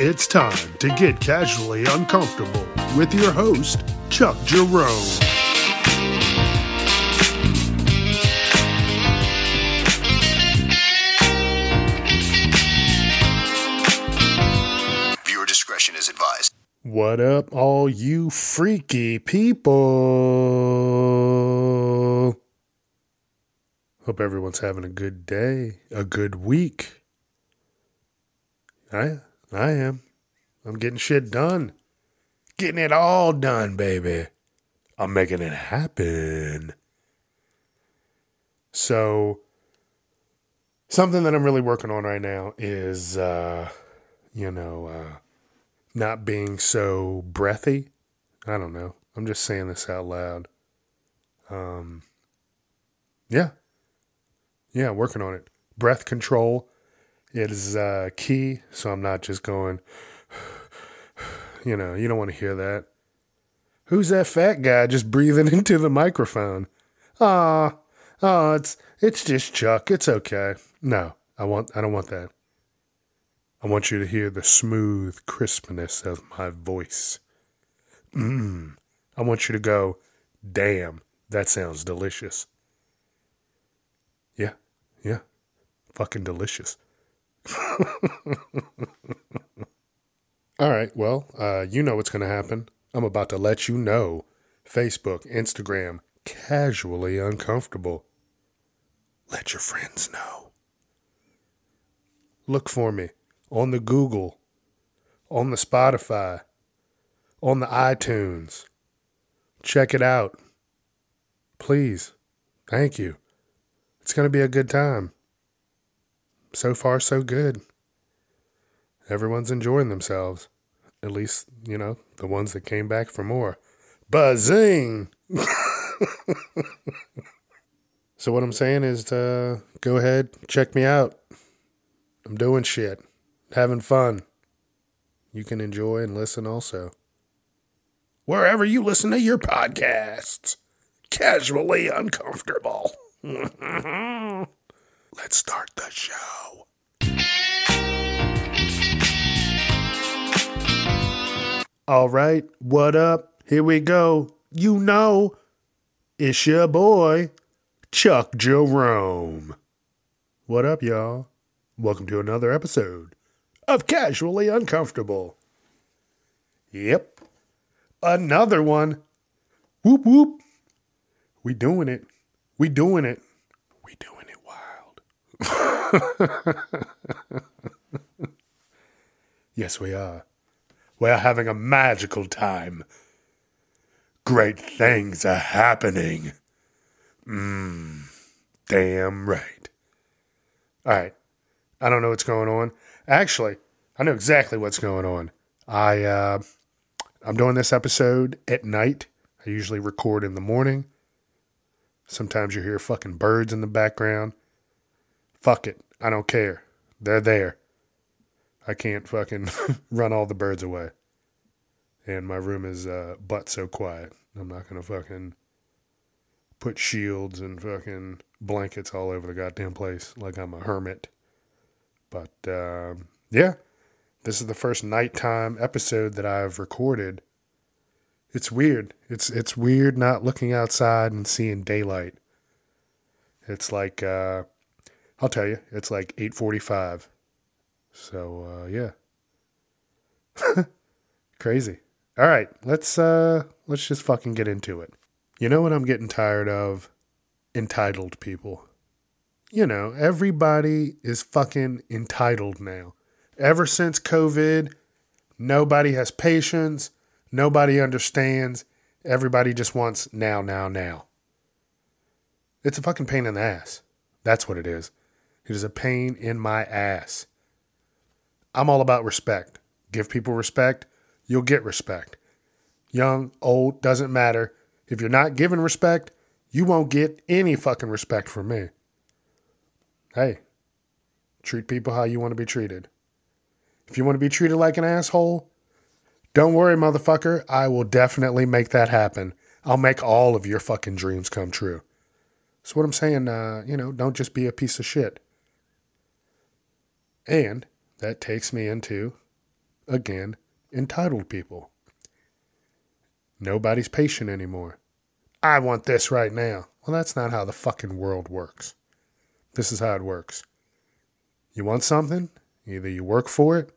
It's time to get casually uncomfortable with your host, Chuck Jerome. Viewer discretion is advised. What up, all you freaky people? Hope everyone's having a good day, a good week. I I am. I'm getting shit done. Getting it all done, baby. I'm making it happen. So something that I'm really working on right now is uh you know, uh not being so breathy. I don't know. I'm just saying this out loud. Um, yeah. Yeah, working on it. Breath control is uh, key, so I'm not just going, you know, you don't want to hear that. Who's that fat guy just breathing into the microphone? Ah, oh, it's it's just Chuck. It's okay. No, I want I don't want that. I want you to hear the smooth crispness of my voice. Mmm. I want you to go, damn, that sounds delicious. Yeah, yeah. Fucking delicious. All right, well, uh, you know what's going to happen. I'm about to let you know. Facebook, Instagram, casually uncomfortable. Let your friends know. Look for me on the Google, on the Spotify, on the iTunes. Check it out. Please. Thank you. It's going to be a good time. So far, so good. Everyone's enjoying themselves. At least, you know, the ones that came back for more. Buzzing! so, what I'm saying is to go ahead, check me out. I'm doing shit having fun. You can enjoy and listen also. Wherever you listen to your podcasts, casually uncomfortable. Let's start the show. All right, what up? Here we go. You know, it's your boy, Chuck Jerome. What up, y'all? Welcome to another episode of Casually Uncomfortable. Yep, another one. Whoop whoop. We doing it. We doing it. We yes, we are. We're having a magical time. Great things are happening. Mmm, damn right. All right. I don't know what's going on. Actually, I know exactly what's going on. I uh, I'm doing this episode at night. I usually record in the morning. Sometimes you hear fucking birds in the background. Fuck it. I don't care. They're there. I can't fucking run all the birds away. And my room is uh, but so quiet. I'm not gonna fucking put shields and fucking blankets all over the goddamn place like I'm a hermit. But uh, yeah, this is the first nighttime episode that I've recorded. It's weird. It's it's weird not looking outside and seeing daylight. It's like uh, I'll tell you, it's like eight forty-five. So uh, yeah, crazy. All right, let's uh, let's just fucking get into it. You know what I'm getting tired of? Entitled people you know, everybody is fucking entitled now. Ever since COVID, nobody has patience, nobody understands. Everybody just wants now, now, now. It's a fucking pain in the ass. That's what it is. It is a pain in my ass. I'm all about respect. Give people respect, you'll get respect. Young, old, doesn't matter. If you're not given respect, you won't get any fucking respect from me hey, treat people how you want to be treated. If you want to be treated like an asshole, don't worry, motherfucker. I will definitely make that happen. I'll make all of your fucking dreams come true. So, what I'm saying, uh, you know, don't just be a piece of shit. And that takes me into again, entitled people. Nobody's patient anymore. I want this right now. Well, that's not how the fucking world works. This is how it works. You want something? Either you work for it,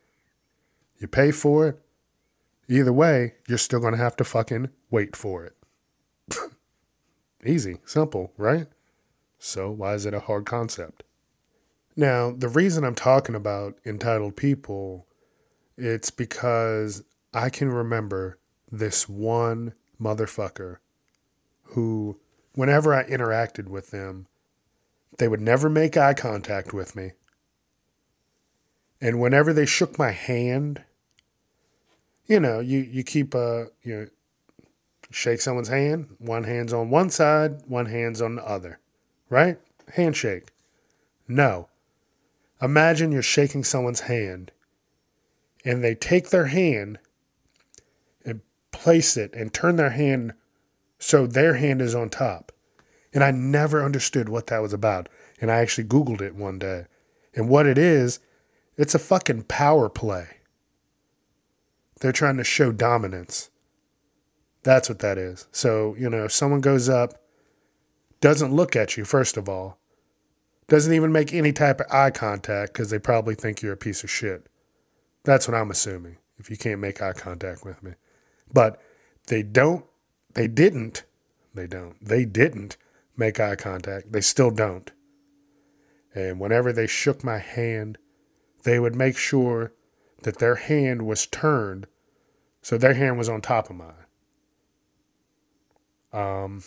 you pay for it. Either way, you're still going to have to fucking wait for it. Easy, simple, right? So, why is it a hard concept? Now, the reason I'm talking about entitled people, it's because I can remember this one motherfucker who, whenever I interacted with them, they would never make eye contact with me. And whenever they shook my hand, you know, you, you keep a, you know, shake someone's hand, one hand's on one side, one hand's on the other, right? Handshake. No. Imagine you're shaking someone's hand and they take their hand and place it and turn their hand so their hand is on top. And I never understood what that was about. And I actually Googled it one day. And what it is, it's a fucking power play. They're trying to show dominance. That's what that is. So, you know, if someone goes up, doesn't look at you, first of all, doesn't even make any type of eye contact because they probably think you're a piece of shit. That's what I'm assuming if you can't make eye contact with me. But they don't, they didn't, they don't, they didn't make eye contact. They still don't. And whenever they shook my hand, they would make sure that their hand was turned so their hand was on top of mine. Um,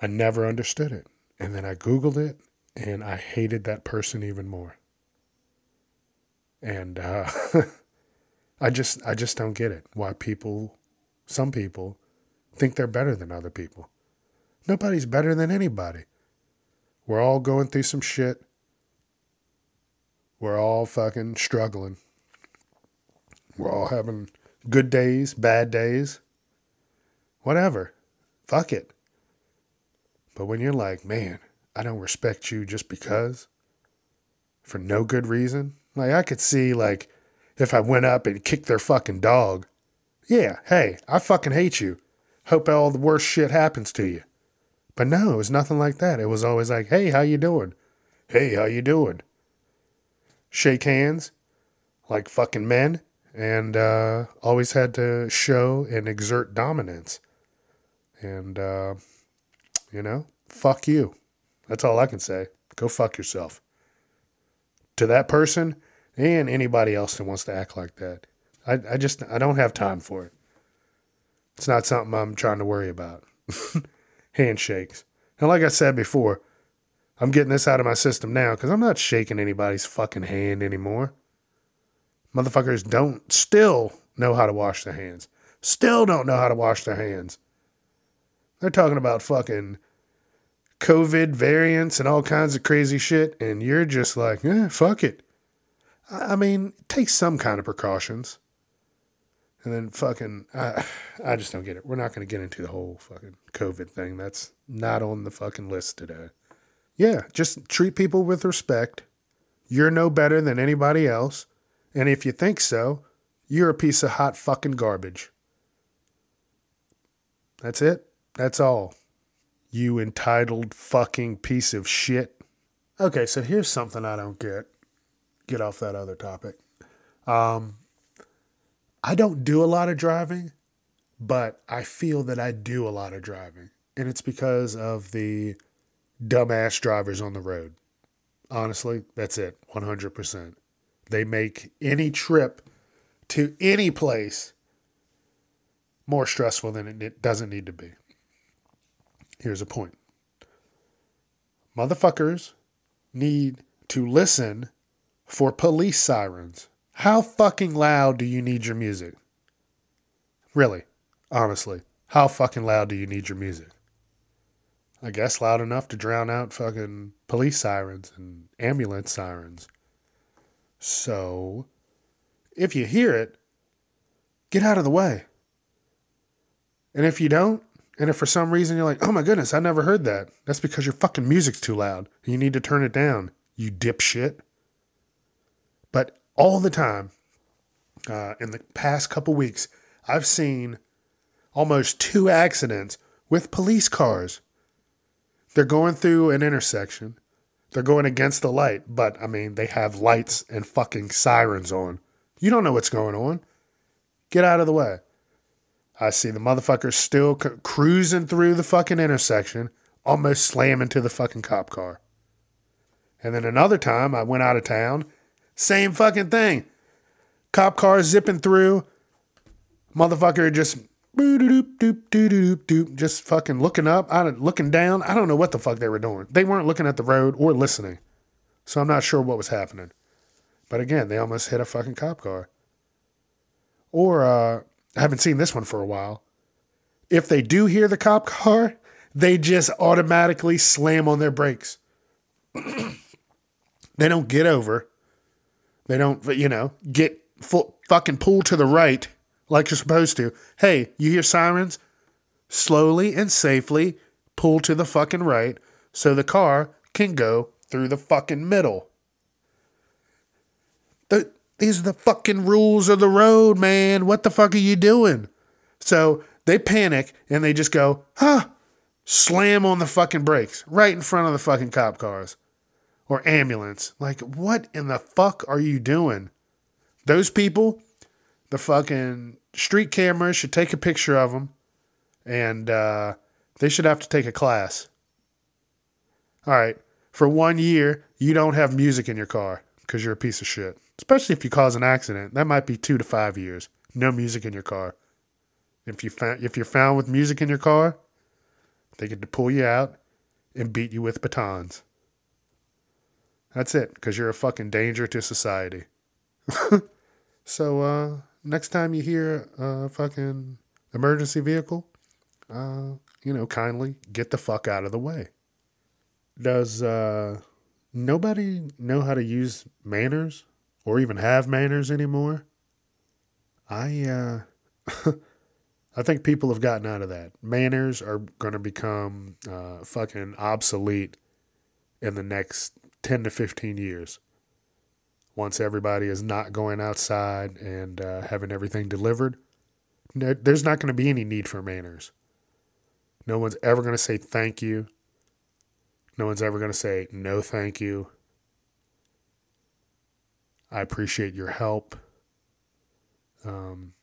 I never understood it. And then I Googled it and I hated that person even more. And uh, I just I just don't get it. Why people some people think they're better than other people. Nobody's better than anybody. We're all going through some shit. We're all fucking struggling. We're all having good days, bad days. Whatever. Fuck it. But when you're like, man, I don't respect you just because, for no good reason, like I could see, like, if I went up and kicked their fucking dog, yeah, hey, I fucking hate you. Hope all the worst shit happens to you. But no, it was nothing like that. It was always like, hey, how you doing? Hey, how you doing? Shake hands like fucking men and uh, always had to show and exert dominance. And, uh, you know, fuck you. That's all I can say. Go fuck yourself. To that person and anybody else that wants to act like that. I, I just, I don't have time for it. It's not something I'm trying to worry about. Handshakes. And like I said before, I'm getting this out of my system now because I'm not shaking anybody's fucking hand anymore. Motherfuckers don't still know how to wash their hands. Still don't know how to wash their hands. They're talking about fucking COVID variants and all kinds of crazy shit, and you're just like, eh, fuck it. I mean, take some kind of precautions. And then fucking, I, I just don't get it. We're not going to get into the whole fucking COVID thing. That's not on the fucking list today. Yeah, just treat people with respect. You're no better than anybody else. And if you think so, you're a piece of hot fucking garbage. That's it. That's all. You entitled fucking piece of shit. Okay, so here's something I don't get. Get off that other topic. Um, I don't do a lot of driving, but I feel that I do a lot of driving. And it's because of the dumbass drivers on the road. Honestly, that's it. 100%. They make any trip to any place more stressful than it doesn't need to be. Here's a point motherfuckers need to listen for police sirens. How fucking loud do you need your music? Really, honestly, how fucking loud do you need your music? I guess loud enough to drown out fucking police sirens and ambulance sirens. So, if you hear it, get out of the way. And if you don't, and if for some reason you're like, oh my goodness, I never heard that, that's because your fucking music's too loud. You need to turn it down, you dipshit. But all the time. Uh, in the past couple weeks, I've seen almost two accidents with police cars. They're going through an intersection. They're going against the light, but I mean, they have lights and fucking sirens on. You don't know what's going on. Get out of the way. I see the motherfucker still c- cruising through the fucking intersection, almost slamming into the fucking cop car. And then another time I went out of town, same fucking thing. Cop car zipping through, motherfucker just doop doop doop doop just fucking looking up, I looking down. I don't know what the fuck they were doing. They weren't looking at the road or listening. So I'm not sure what was happening. But again, they almost hit a fucking cop car. Or uh I haven't seen this one for a while. If they do hear the cop car, they just automatically slam on their brakes. they don't get over. They don't, you know, get full, fucking pull to the right like you're supposed to. Hey, you hear sirens? Slowly and safely pull to the fucking right so the car can go through the fucking middle. The, these are the fucking rules of the road, man. What the fuck are you doing? So they panic and they just go, huh, slam on the fucking brakes right in front of the fucking cop cars or ambulance. Like, what in the fuck are you doing? Those people, the fucking street cameras should take a picture of them and uh, they should have to take a class. All right, for one year, you don't have music in your car because you're a piece of shit. Especially if you cause an accident. That might be two to five years. No music in your car. If you found, if you're found with music in your car, they get to pull you out and beat you with batons. That's it, because you're a fucking danger to society. so uh, next time you hear a fucking emergency vehicle, uh, you know, kindly get the fuck out of the way. Does uh, nobody know how to use manners or even have manners anymore? I uh, I think people have gotten out of that. Manners are going to become uh, fucking obsolete in the next 10 to 15 years. Once everybody is not going outside and uh, having everything delivered, there's not going to be any need for manners. No one's ever going to say thank you. No one's ever going to say no thank you. I appreciate your help. Um,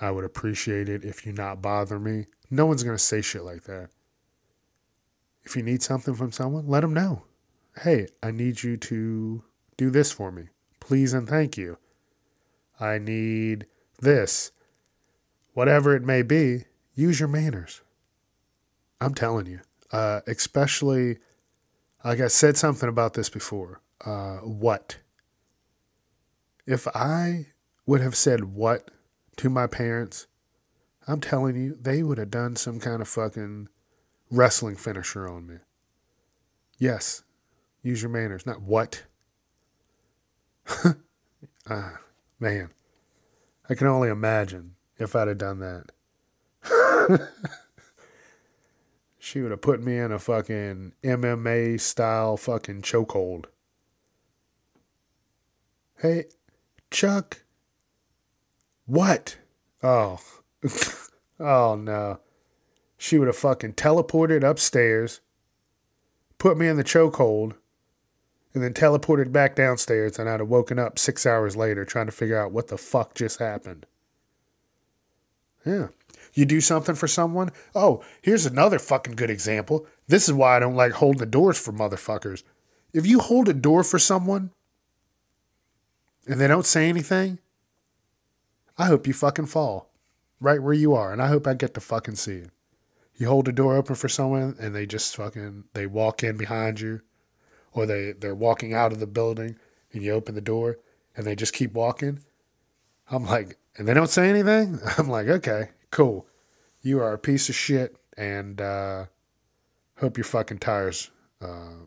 I would appreciate it if you not bother me. No one's going to say shit like that. If you need something from someone, let them know. Hey, I need you to do this for me. Please and thank you. I need this. Whatever it may be, use your manners. I'm telling you. Uh, especially, like I said something about this before. Uh, what? If I would have said what to my parents, I'm telling you, they would have done some kind of fucking wrestling finisher on me. Yes, use your manners, not what. ah, man, I can only imagine if I'd have done that. she would have put me in a fucking MMA style fucking chokehold. Hey, Chuck. What? Oh. oh no. She would have fucking teleported upstairs, put me in the chokehold, and then teleported back downstairs, and I'd have woken up six hours later trying to figure out what the fuck just happened. Yeah. You do something for someone? Oh, here's another fucking good example. This is why I don't like holding the doors for motherfuckers. If you hold a door for someone and they don't say anything, I hope you fucking fall right where you are. And I hope I get to fucking see it. You hold the door open for someone and they just fucking, they walk in behind you or they, they're walking out of the building and you open the door and they just keep walking. I'm like, and they don't say anything. I'm like, okay, cool. You are a piece of shit and uh, hope your fucking tires uh,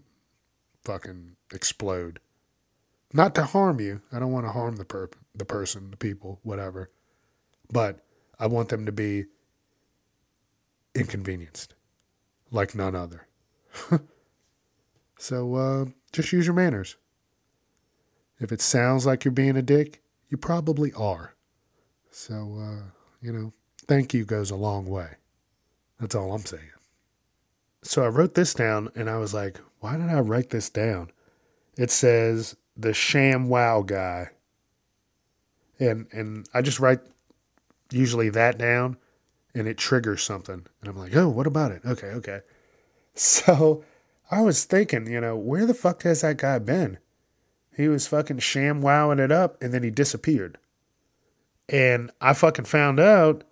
fucking explode. Not to harm you. I don't want to harm the per- the person, the people, whatever. But I want them to be inconvenienced like none other. so uh, just use your manners. If it sounds like you're being a dick, you probably are. So, uh, you know, thank you goes a long way. That's all I'm saying. So I wrote this down and I was like, why did I write this down? It says the sham wow guy. And and I just write usually that down and it triggers something. And I'm like, oh, what about it? Okay, okay. So I was thinking, you know, where the fuck has that guy been? He was fucking sham wowing it up and then he disappeared. And I fucking found out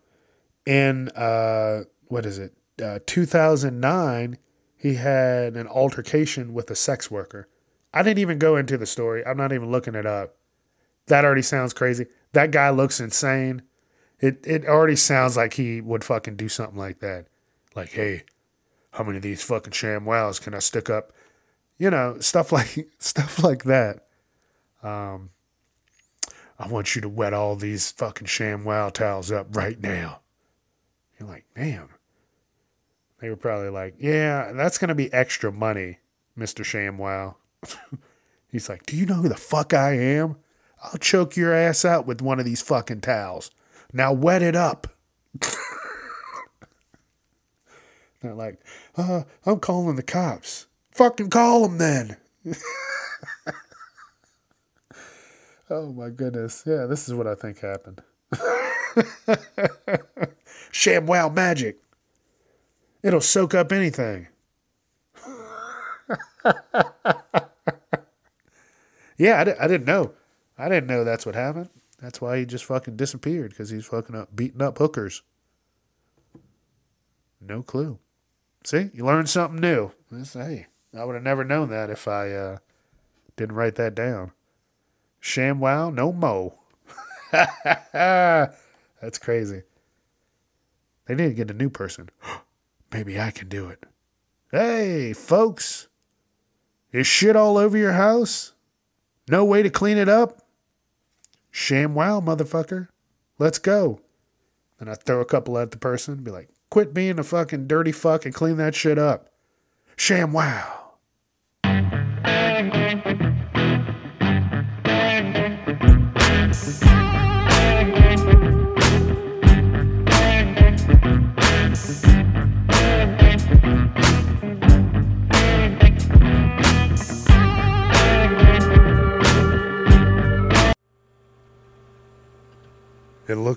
in, uh, what is it, uh, 2009, he had an altercation with a sex worker. I didn't even go into the story. I'm not even looking it up. That already sounds crazy. That guy looks insane. It it already sounds like he would fucking do something like that. Like, hey, how many of these fucking sham wows can I stick up? You know, stuff like stuff like that. Um, I want you to wet all these fucking sham wow towels up right now. You're like, damn. They were probably like, yeah, that's gonna be extra money, Mister Sham Wow. He's like, do you know who the fuck I am? I'll choke your ass out with one of these fucking towels. Now wet it up. They're like, uh, I'm calling the cops. Fucking call them then. oh my goodness. Yeah, this is what I think happened. Sham wow magic. It'll soak up anything. yeah, I, di- I didn't know. I didn't know that's what happened. That's why he just fucking disappeared because he's fucking up, beating up hookers. No clue. See, you learned something new. That's, hey, I would have never known that if I uh, didn't write that down. Sham wow, no mo. That's crazy. They need to get a new person. Maybe I can do it. Hey, folks. Is shit all over your house? No way to clean it up? Sham wow, motherfucker. Let's go. Then I throw a couple at the person and be like, quit being a fucking dirty fuck and clean that shit up. Sham wow.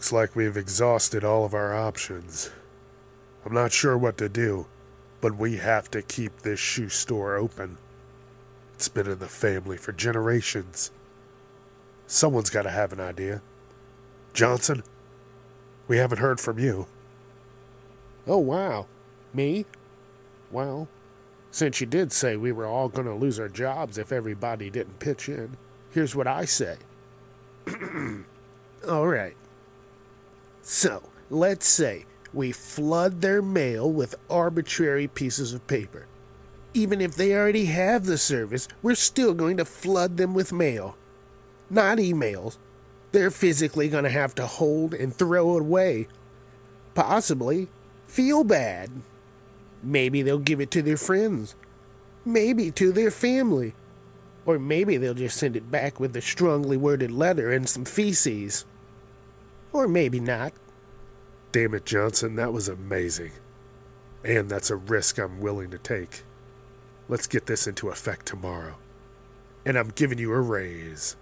Looks like we've exhausted all of our options. I'm not sure what to do, but we have to keep this shoe store open. It's been in the family for generations. Someone's got to have an idea. Johnson, we haven't heard from you. Oh, wow. Me? Well, since you did say we were all going to lose our jobs if everybody didn't pitch in, here's what I say. all right. So, let's say we flood their mail with arbitrary pieces of paper. Even if they already have the service, we're still going to flood them with mail. Not emails. They're physically going to have to hold and throw it away. Possibly feel bad. Maybe they'll give it to their friends. Maybe to their family. Or maybe they'll just send it back with a strongly worded letter and some feces. Or maybe not. Damn it, Johnson, that was amazing. And that's a risk I'm willing to take. Let's get this into effect tomorrow. And I'm giving you a raise.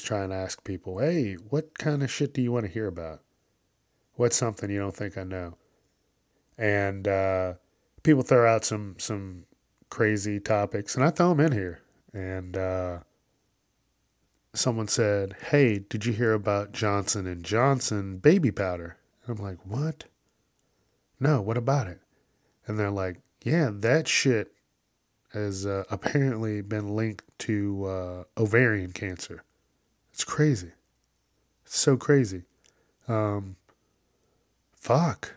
Always try and ask people, "Hey, what kind of shit do you want to hear about? What's something you don't think I know?" And uh, people throw out some some crazy topics, and I throw them in here. And uh, someone said, "Hey, did you hear about Johnson and Johnson baby powder?" And I'm like, "What? No, what about it?" And they're like, "Yeah, that shit." has uh, apparently been linked to uh, ovarian cancer. It's crazy. so crazy. Um, fuck.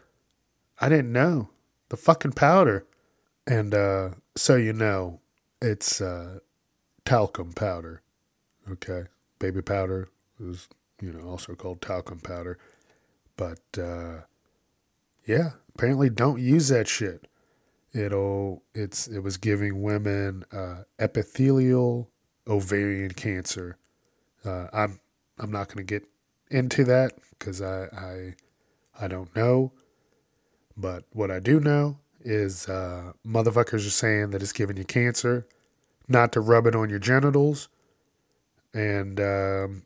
I didn't know. The fucking powder. And uh, so you know, it's uh, talcum powder. Okay. Baby powder is, you know, also called talcum powder. But uh, yeah, apparently don't use that shit. It'll it's it was giving women uh, epithelial ovarian cancer. Uh, I'm I'm not going to get into that because I, I I don't know. But what I do know is uh, motherfuckers are saying that it's giving you cancer, not to rub it on your genitals, and um,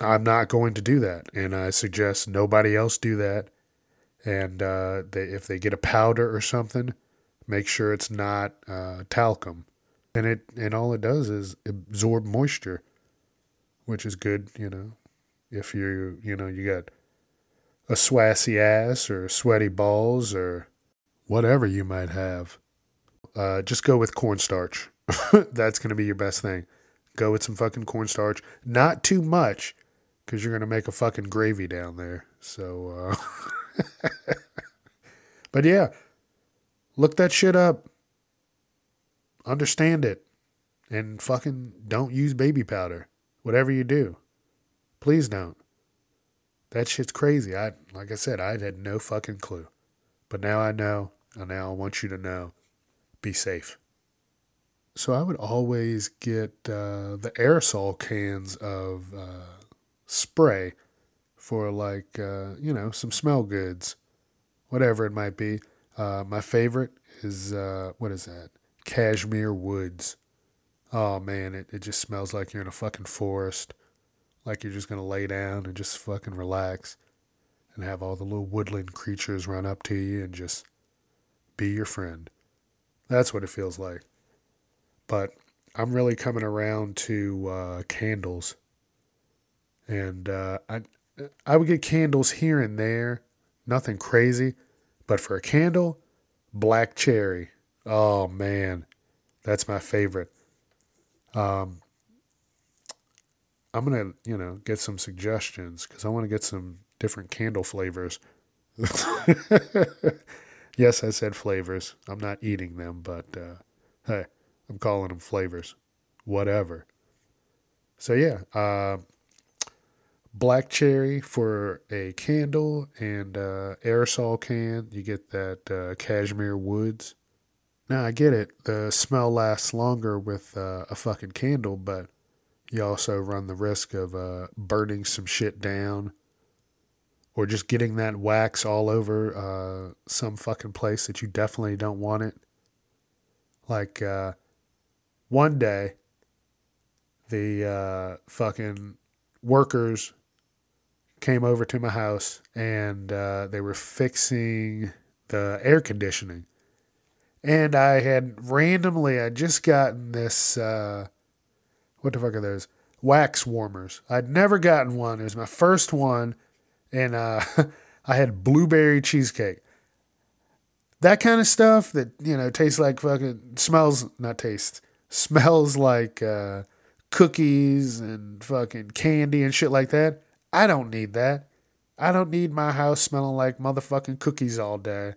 I'm not going to do that. And I suggest nobody else do that. And uh, they, if they get a powder or something, make sure it's not uh, talcum. And it and all it does is absorb moisture, which is good, you know. If you you know you got a swassy ass or sweaty balls or whatever you might have, uh, just go with cornstarch. That's to be your best thing. Go with some fucking cornstarch. Not too much, because you're to make a fucking gravy down there. So, uh, but yeah, look that shit up. Understand it. And fucking don't use baby powder. Whatever you do. Please don't. That shit's crazy. I like I said, I had no fucking clue. But now I know, and now I want you to know. Be safe. So I would always get uh, the aerosol cans of uh, spray for like uh, you know some smell goods, whatever it might be. Uh, my favorite is uh, what is that? Cashmere Woods. Oh man, it, it just smells like you're in a fucking forest like you're just going to lay down and just fucking relax and have all the little woodland creatures run up to you and just be your friend. That's what it feels like. But I'm really coming around to uh, candles. And uh, I, I would get candles here and there, nothing crazy. But for a candle, black cherry. Oh man, that's my favorite. Um, I'm gonna, you know, get some suggestions because I want to get some different candle flavors. yes, I said flavors. I'm not eating them, but uh, hey, I'm calling them flavors. Whatever. So yeah, uh, black cherry for a candle and uh, aerosol can. You get that uh, cashmere woods. Now I get it. The smell lasts longer with uh, a fucking candle, but you also run the risk of uh, burning some shit down or just getting that wax all over uh, some fucking place that you definitely don't want it. Like uh, one day, the uh, fucking workers came over to my house and uh, they were fixing the air conditioning. And I had randomly, I just gotten this uh, what the fuck are those? Wax warmers. I'd never gotten one. It was my first one, and uh, I had blueberry cheesecake. That kind of stuff that you know tastes like fucking smells not taste smells like uh, cookies and fucking candy and shit like that. I don't need that. I don't need my house smelling like motherfucking cookies all day.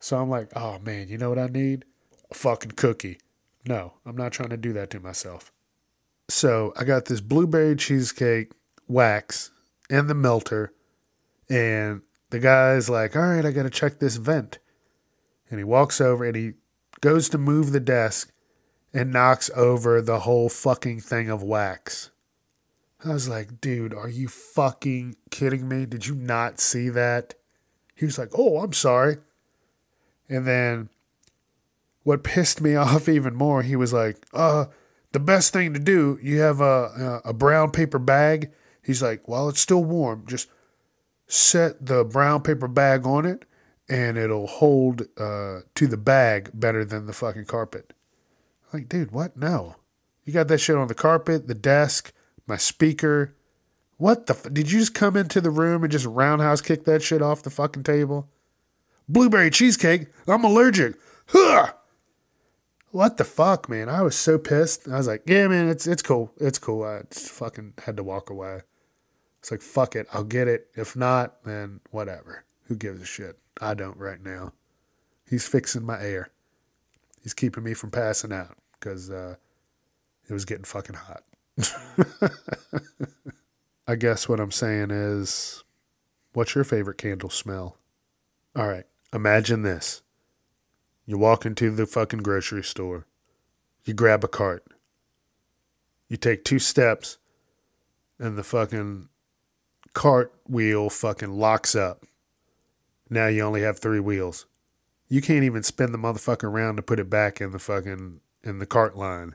So I'm like, oh man, you know what I need? A fucking cookie. No, I'm not trying to do that to myself. So I got this blueberry cheesecake wax in the melter, and the guy's like, All right, I got to check this vent. And he walks over and he goes to move the desk and knocks over the whole fucking thing of wax. I was like, dude, are you fucking kidding me? Did you not see that? He was like, oh, I'm sorry. And then what pissed me off even more, he was like, uh, the best thing to do, you have a, a brown paper bag. He's like, while it's still warm, just set the brown paper bag on it and it'll hold uh, to the bag better than the fucking carpet. I'm like, dude, what? No. You got that shit on the carpet, the desk, my speaker. What the? F- Did you just come into the room and just roundhouse kick that shit off the fucking table? Blueberry cheesecake? I'm allergic. Huh! what the fuck, man? I was so pissed. I was like, yeah, man, it's it's cool. It's cool. I just fucking had to walk away. It's like, fuck it, I'll get it. If not, then whatever. Who gives a shit? I don't right now. He's fixing my air. He's keeping me from passing out because uh, it was getting fucking hot. I guess what I'm saying is, what's your favorite candle smell? All right, imagine this. You walk into the fucking grocery store. You grab a cart. You take two steps, and the fucking cart wheel fucking locks up. Now you only have three wheels. You can't even spin the motherfucker around to put it back in the fucking in the cart line.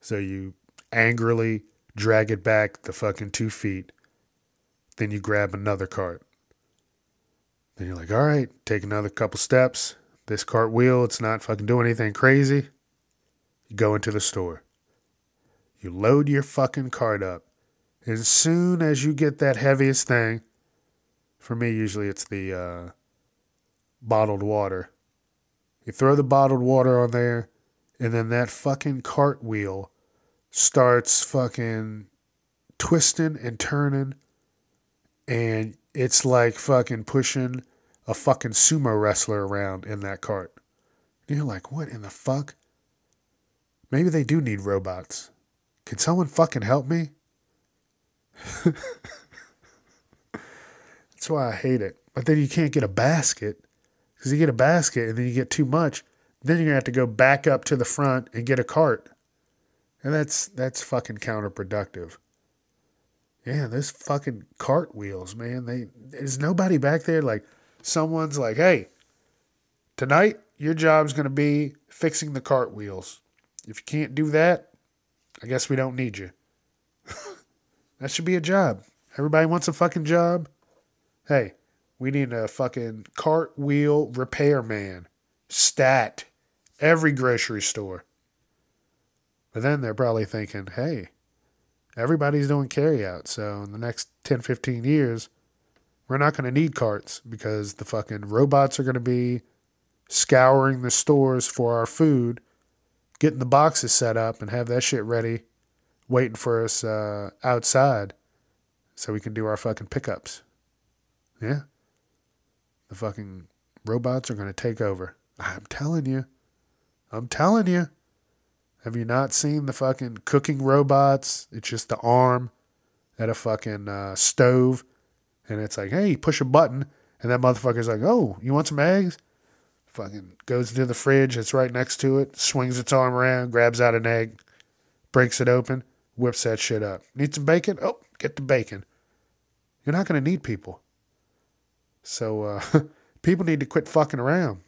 So you angrily drag it back the fucking two feet. Then you grab another cart. Then you're like, all right, take another couple steps. This cartwheel, it's not fucking doing anything crazy. You go into the store. You load your fucking cart up. As soon as you get that heaviest thing, for me, usually it's the uh, bottled water. You throw the bottled water on there, and then that fucking cartwheel starts fucking twisting and turning, and it's like fucking pushing a fucking sumo wrestler around in that cart. And you're like, what in the fuck? Maybe they do need robots. Can someone fucking help me? That's why I hate it. But then you can't get a basket because you get a basket and then you get too much. Then you're gonna have to go back up to the front and get a cart, and that's that's fucking counterproductive. Yeah, those fucking cartwheels, man. They there's nobody back there like someone's like, hey, tonight your job's gonna be fixing the cartwheels. If you can't do that, I guess we don't need you. that should be a job. Everybody wants a fucking job. Hey, we need a fucking cartwheel repairman. Stat. Every grocery store. But then they're probably thinking, hey, everybody's doing carryout. So in the next 10, 15 years, we're not going to need carts because the fucking robots are going to be scouring the stores for our food, getting the boxes set up, and have that shit ready, waiting for us uh, outside so we can do our fucking pickups. Yeah. The fucking robots are going to take over. I'm telling you. I'm telling you. Have you not seen the fucking cooking robots? It's just the arm at a fucking uh, stove. And it's like, hey, push a button. And that motherfucker's like, oh, you want some eggs? Fucking goes into the fridge. It's right next to it. Swings its arm around, grabs out an egg, breaks it open, whips that shit up. Need some bacon? Oh, get the bacon. You're not going to need people. So uh, people need to quit fucking around.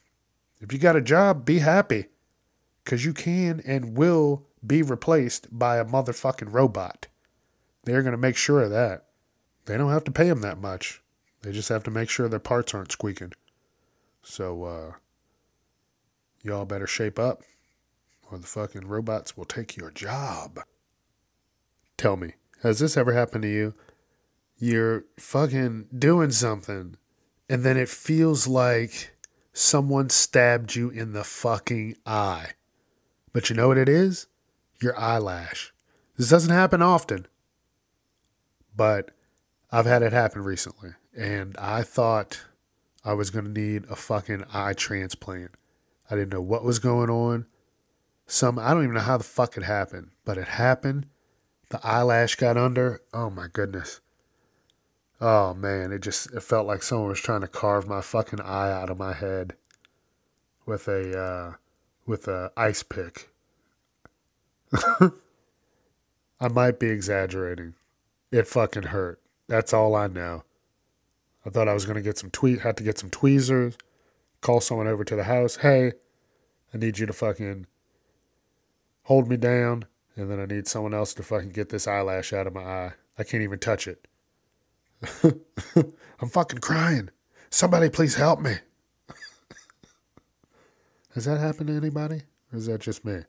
If you got a job, be happy. Because you can and will be replaced by a motherfucking robot. They're going to make sure of that. They don't have to pay them that much. They just have to make sure their parts aren't squeaking. So, uh, y'all better shape up, or the fucking robots will take your job. Tell me, has this ever happened to you? You're fucking doing something, and then it feels like someone stabbed you in the fucking eye. But you know what it is? Your eyelash. This doesn't happen often, but I've had it happen recently, and I thought I was going to need a fucking eye transplant. I didn't know what was going on. Some I don't even know how the fuck it happened, but it happened. The eyelash got under. Oh my goodness. Oh man, it just it felt like someone was trying to carve my fucking eye out of my head with a uh, with a ice pick. I might be exaggerating. It fucking hurt. That's all I know. I thought I was gonna get some tweet had to get some tweezers, call someone over to the house. Hey, I need you to fucking hold me down, and then I need someone else to fucking get this eyelash out of my eye. I can't even touch it. I'm fucking crying. Somebody please help me. Has that happened to anybody? Or is that just me? I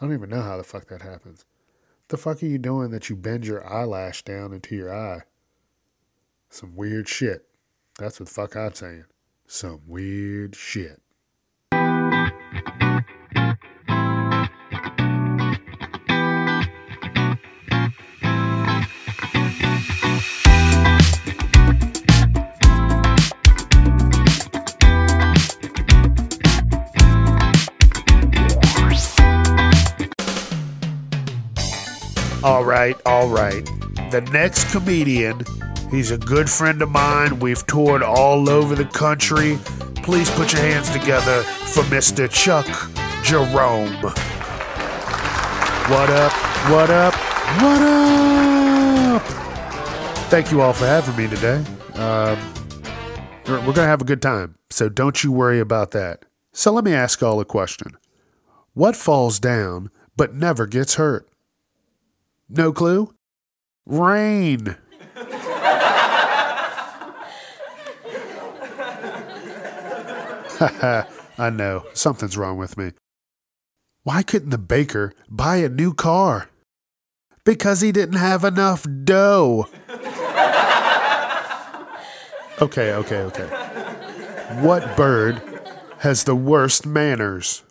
don't even know how the fuck that happens. What the fuck are you doing that you bend your eyelash down into your eye? Some weird shit. That's what the fuck I'm saying. Some weird shit. Right, all right. The next comedian, he's a good friend of mine. We've toured all over the country. Please put your hands together for Mr. Chuck Jerome. What up? What up? What up? Thank you all for having me today. Um, we're going to have a good time, so don't you worry about that. So let me ask y'all a question What falls down but never gets hurt? No clue? Rain. I know, something's wrong with me. Why couldn't the baker buy a new car? Because he didn't have enough dough. okay, okay, okay. What bird has the worst manners?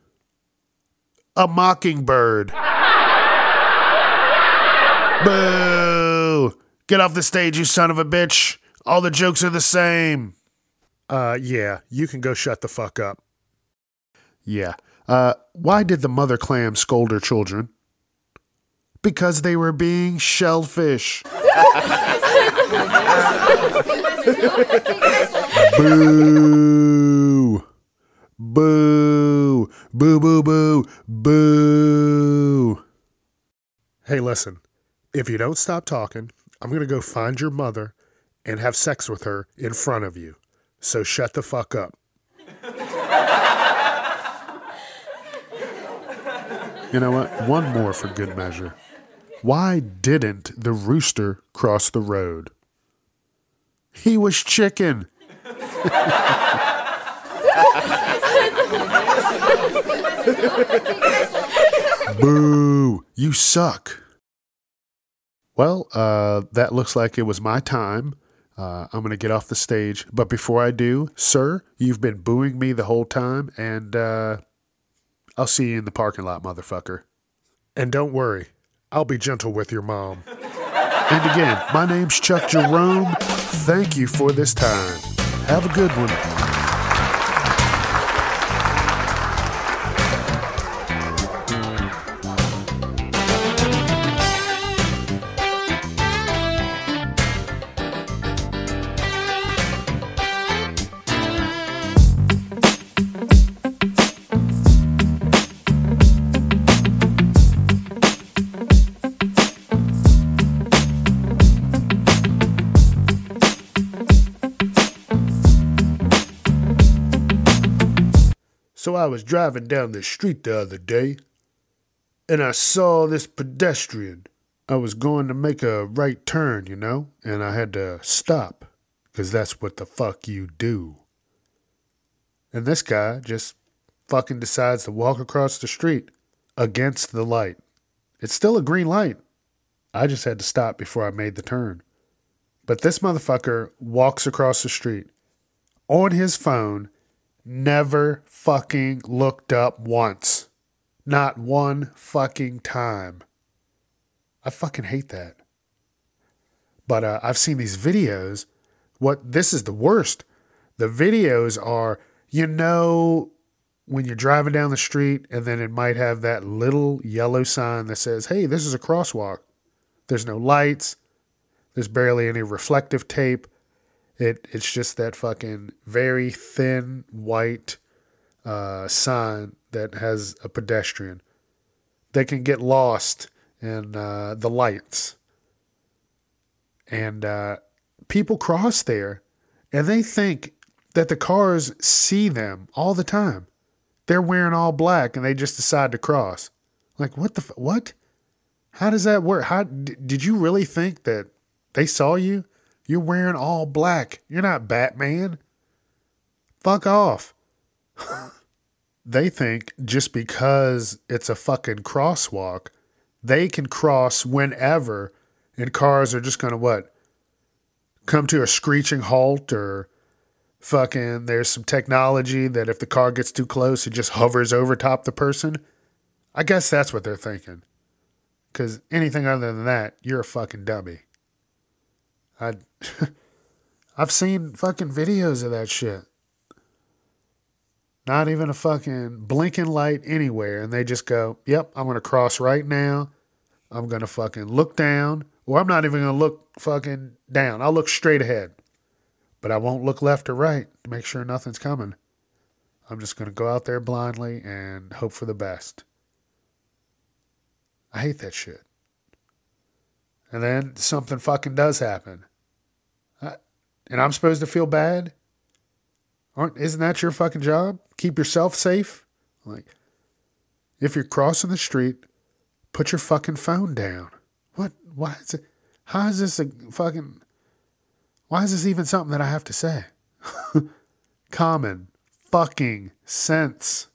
A mockingbird. Boo! Get off the stage, you son of a bitch. All the jokes are the same. Uh, yeah, you can go shut the fuck up. Yeah. Uh, why did the mother clam scold her children? Because they were being shellfish. Boo! Boo! Boo, boo, boo, boo! Hey, listen. If you don't stop talking, I'm going to go find your mother and have sex with her in front of you. So shut the fuck up. You know what? One more for good measure. Why didn't the rooster cross the road? He was chicken. Boo! You suck. Well, uh, that looks like it was my time. Uh, I'm going to get off the stage. But before I do, sir, you've been booing me the whole time, and uh, I'll see you in the parking lot, motherfucker. And don't worry, I'll be gentle with your mom. and again, my name's Chuck Jerome. Thank you for this time. Have a good one. I was driving down the street the other day, and I saw this pedestrian. I was going to make a right turn, you know, and I had to stop, because that's what the fuck you do. And this guy just fucking decides to walk across the street against the light. It's still a green light. I just had to stop before I made the turn. But this motherfucker walks across the street on his phone never fucking looked up once. Not one fucking time. I fucking hate that. But uh, I've seen these videos. What this is the worst. The videos are, you know, when you're driving down the street and then it might have that little yellow sign that says, hey, this is a crosswalk. There's no lights, there's barely any reflective tape. It it's just that fucking very thin white uh, sign that has a pedestrian. They can get lost in uh, the lights, and uh, people cross there, and they think that the cars see them all the time. They're wearing all black, and they just decide to cross. Like what the f- what? How does that work? How did you really think that they saw you? You're wearing all black. You're not Batman. Fuck off. they think just because it's a fucking crosswalk, they can cross whenever, and cars are just going to what? Come to a screeching halt or fucking there's some technology that if the car gets too close, it just hovers over top the person. I guess that's what they're thinking. Because anything other than that, you're a fucking dummy. I, I've seen fucking videos of that shit. Not even a fucking blinking light anywhere. And they just go, yep, I'm going to cross right now. I'm gonna fucking look down, or I'm not even gonna look fucking down. I'll look straight ahead, but I won't look left or right to make sure nothing's coming. I'm just gonna go out there blindly and hope for the best. I hate that shit. And then something fucking does happen. And I'm supposed to feel bad? Aren't isn't that your fucking job? Keep yourself safe? Like if you're crossing the street, put your fucking phone down. What why is it how is this a fucking why is this even something that I have to say? Common fucking sense.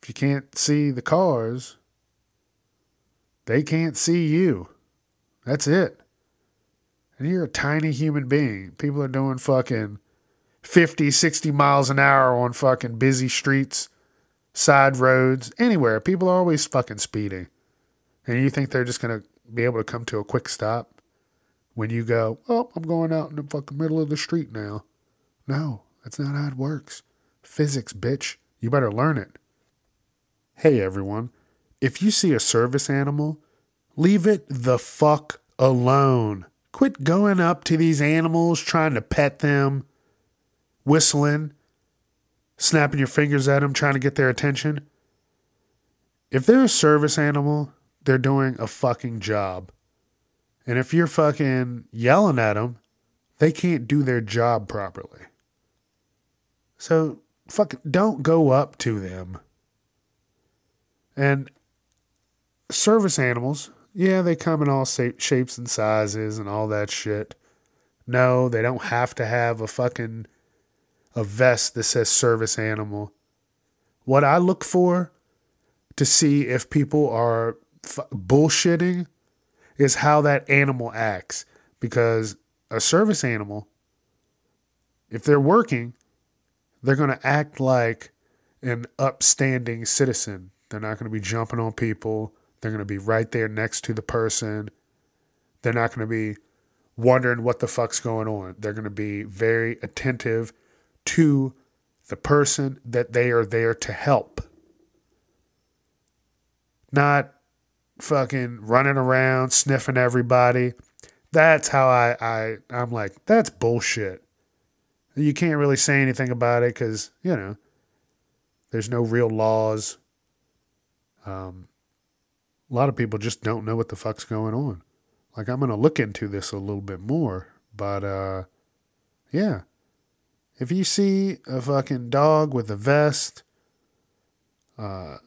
If you can't see the cars, they can't see you. That's it. And you're a tiny human being. People are doing fucking 50, 60 miles an hour on fucking busy streets, side roads, anywhere. People are always fucking speeding. And you think they're just going to be able to come to a quick stop when you go, oh, I'm going out in the fucking middle of the street now. No, that's not how it works. Physics, bitch. You better learn it. Hey, everyone. If you see a service animal, leave it the fuck alone. Quit going up to these animals, trying to pet them, whistling, snapping your fingers at them, trying to get their attention. If they're a service animal, they're doing a fucking job. And if you're fucking yelling at them, they can't do their job properly. So, fuck, don't go up to them. And service animals, yeah, they come in all shapes and sizes and all that shit. No, they don't have to have a fucking a vest that says service animal. What I look for to see if people are f- bullshitting is how that animal acts because a service animal if they're working they're going to act like an upstanding citizen they're not going to be jumping on people they're going to be right there next to the person. They're not going to be wondering what the fuck's going on. They're going to be very attentive to the person that they are there to help. Not fucking running around sniffing everybody. That's how I, I I'm like, that's bullshit. You can't really say anything about it because, you know, there's no real laws. Um, a lot of people just don't know what the fuck's going on. Like I'm gonna look into this a little bit more, but uh, yeah. If you see a fucking dog with a vest, uh,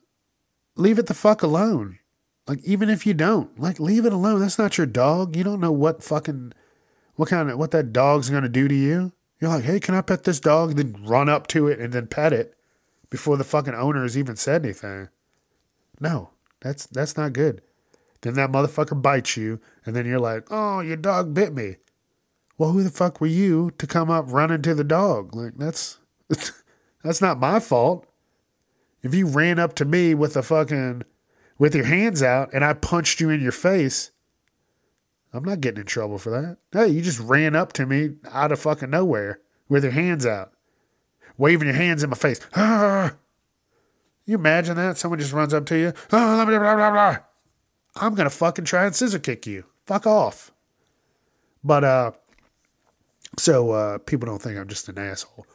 leave it the fuck alone. Like even if you don't, like leave it alone. That's not your dog. You don't know what fucking what kind of what that dog's gonna do to you. You're like, hey, can I pet this dog? Then run up to it and then pet it before the fucking owner has even said anything. No, that's that's not good. Then that motherfucker bites you, and then you're like, "Oh, your dog bit me." Well, who the fuck were you to come up running to the dog? Like that's that's not my fault. If you ran up to me with a fucking with your hands out and I punched you in your face, I'm not getting in trouble for that. Hey, you just ran up to me out of fucking nowhere with your hands out, waving your hands in my face. You imagine that? Someone just runs up to you. Oh, blah, blah, blah. I'm going to fucking try and scissor kick you. Fuck off. But, uh, so, uh, people don't think I'm just an asshole.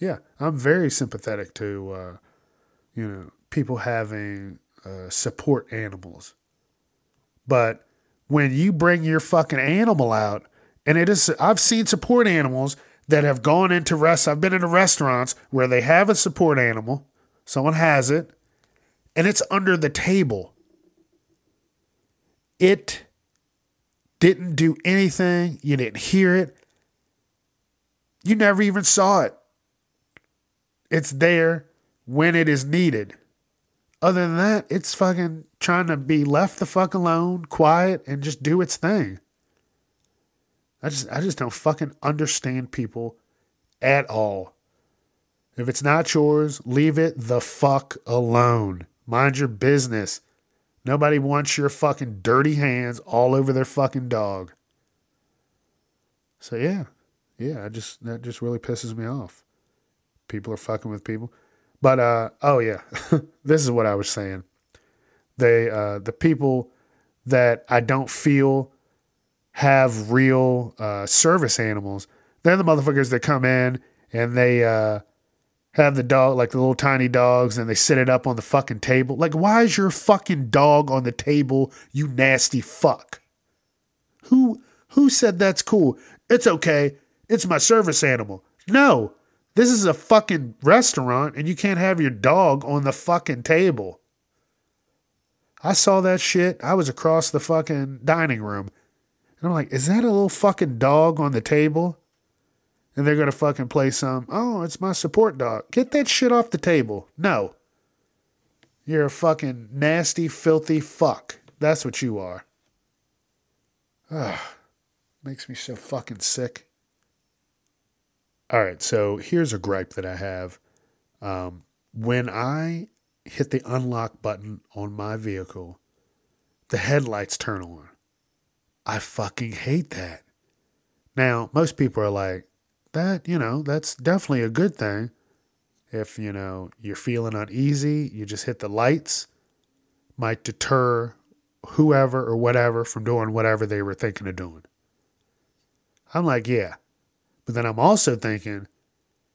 Yeah, I'm very sympathetic to, uh, you know, people having, uh, support animals. But when you bring your fucking animal out, and it is, I've seen support animals that have gone into rest. I've been in restaurants where they have a support animal Someone has it, and it's under the table. It didn't do anything. You didn't hear it. You never even saw it. It's there when it is needed. Other than that, it's fucking trying to be left the fuck alone, quiet, and just do its thing. I just I just don't fucking understand people at all. If it's not yours, leave it the fuck alone. Mind your business. Nobody wants your fucking dirty hands all over their fucking dog. So yeah, yeah, I just that just really pisses me off. People are fucking with people. But uh oh yeah, this is what I was saying. They uh, the people that I don't feel have real uh, service animals. They're the motherfuckers that come in and they uh, have the dog, like the little tiny dogs, and they set it up on the fucking table. Like, why is your fucking dog on the table, you nasty fuck? Who who said that's cool? It's okay. It's my service animal. No, this is a fucking restaurant, and you can't have your dog on the fucking table. I saw that shit. I was across the fucking dining room. And I'm like, is that a little fucking dog on the table? And they're to fucking play some, oh, it's my support dog. Get that shit off the table. No. You're a fucking nasty, filthy fuck. That's what you are. Ugh. Makes me so fucking sick. All right, so here's a gripe that I have. Um, when I hit the unlock button on my vehicle, the headlights turn on. I fucking hate that. Now, most people are like, that, you know, that's definitely a good thing. If, you know, you're feeling uneasy, you just hit the lights, might deter whoever or whatever from doing whatever they were thinking of doing. I'm like, yeah. But then I'm also thinking,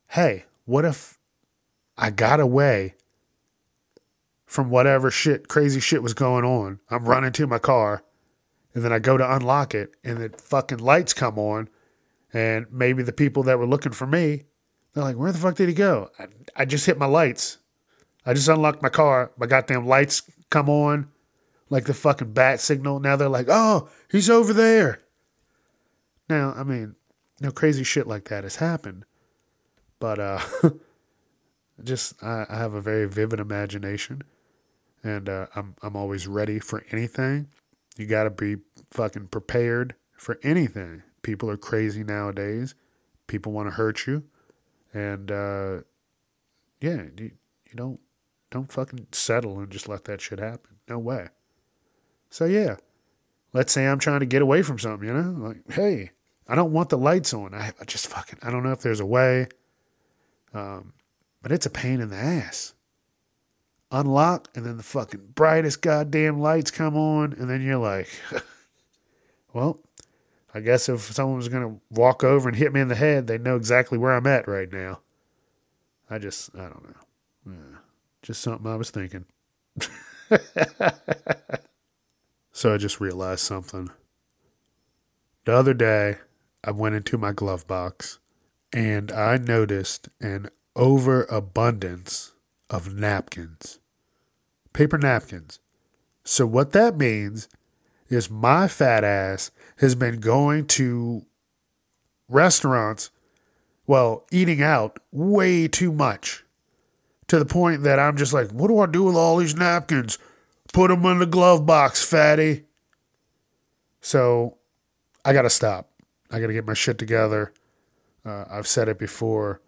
hey, what if I got away from whatever shit, crazy shit was going on? I'm running to my car and then I go to unlock it and the fucking lights come on and maybe the people that were looking for me, they're like, where the fuck did he go? I, I just hit my lights. I just unlocked my car. My goddamn lights come on like the fucking bat signal. Now they're like, oh, he's over there. Now, I mean, no crazy shit like that has happened. But uh just I, I have a very vivid imagination and uh, I'm I'm always ready for anything. You got to be fucking prepared for anything. People are crazy nowadays. People want to hurt you, and uh, yeah, you, you don't don't fucking settle and just let that shit happen. No way. So yeah, let's say I'm trying to get away from something. You know, like hey, I don't want the lights on. I, I just fucking I don't know if there's a way. Um, but it's a pain in the ass. Unlock and then the fucking brightest goddamn lights come on and then you're like, well, I guess if someone was gonna walk over and hit me in the head, they know exactly where I'm at right now. I just I don't know. Yeah, just something I was thinking. so I just realized something. The other day, I went into my glove box and I noticed an overabundance of napkins, paper napkins. So, what that means is my fat ass has been going to restaurants, well, eating out way too much to the point that I'm just like, what do I do with all these napkins? Put them in the glove box, fatty. So, I got to stop. I got to get my shit together. Uh, I've said it before.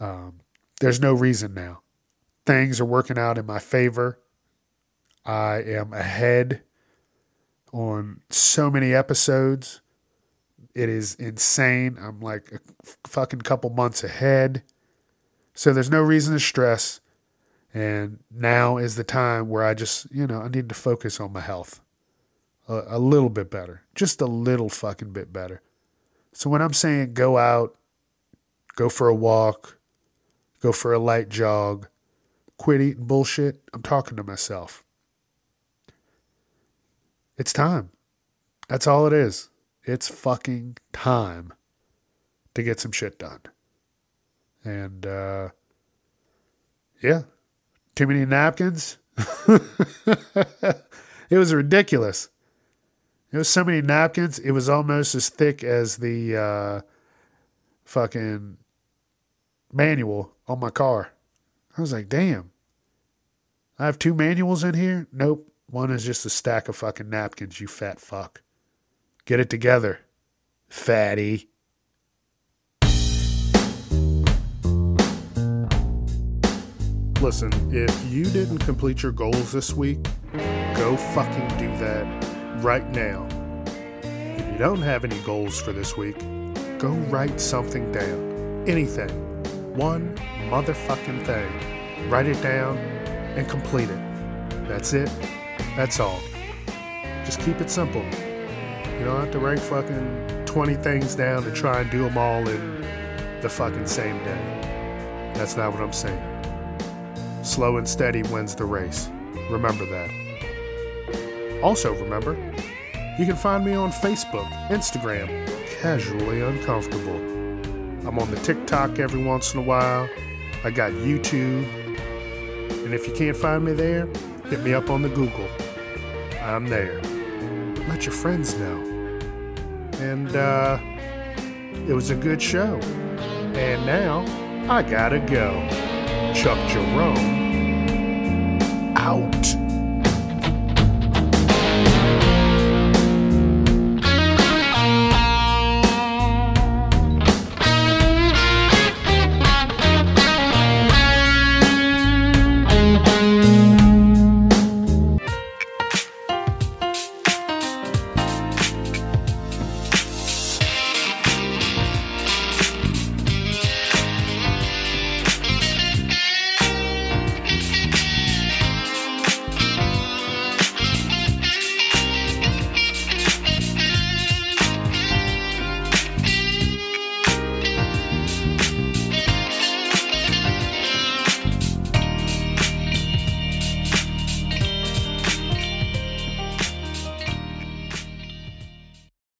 Um, there's no reason now. Things are working out in my favor. I am ahead on so many episodes. It is insane. I'm like a fucking couple months ahead. So there's no reason to stress. And now is the time where I just, you know, I need to focus on my health a, a little bit better, just a little fucking bit better. So when I'm saying go out, go for a walk, go for a light jog, quit eating bullshit, I'm talking to myself. It's time. That's all it is. It's fucking time to get some shit done. And uh yeah, too many napkins. it was ridiculous. It was so many napkins. It was almost as thick as the uh, fucking manual on my car. I was like, damn. I have two manuals in here? Nope. One is just a stack of fucking napkins, you fat fuck. Get it together, fatty. Listen, if you didn't complete your goals this week, go fucking do that right now. If you don't have any goals for this week, go write something down. Anything. One motherfucking thing. Write it down and complete it. That's it. That's all. Just keep it simple. You don't have to write fucking 20 things down and try and do them all in the fucking same day. That's not what I'm saying. Slow and steady wins the race. Remember that. Also, remember, you can find me on Facebook, Instagram, Casually Uncomfortable. I'm on the TikTok every once in a while. I got YouTube. And if you can't find me there, hit me up on the Google. I'm there. Let your friends know. And, uh, it was a good show. And now, I gotta go. Chuck Jerome.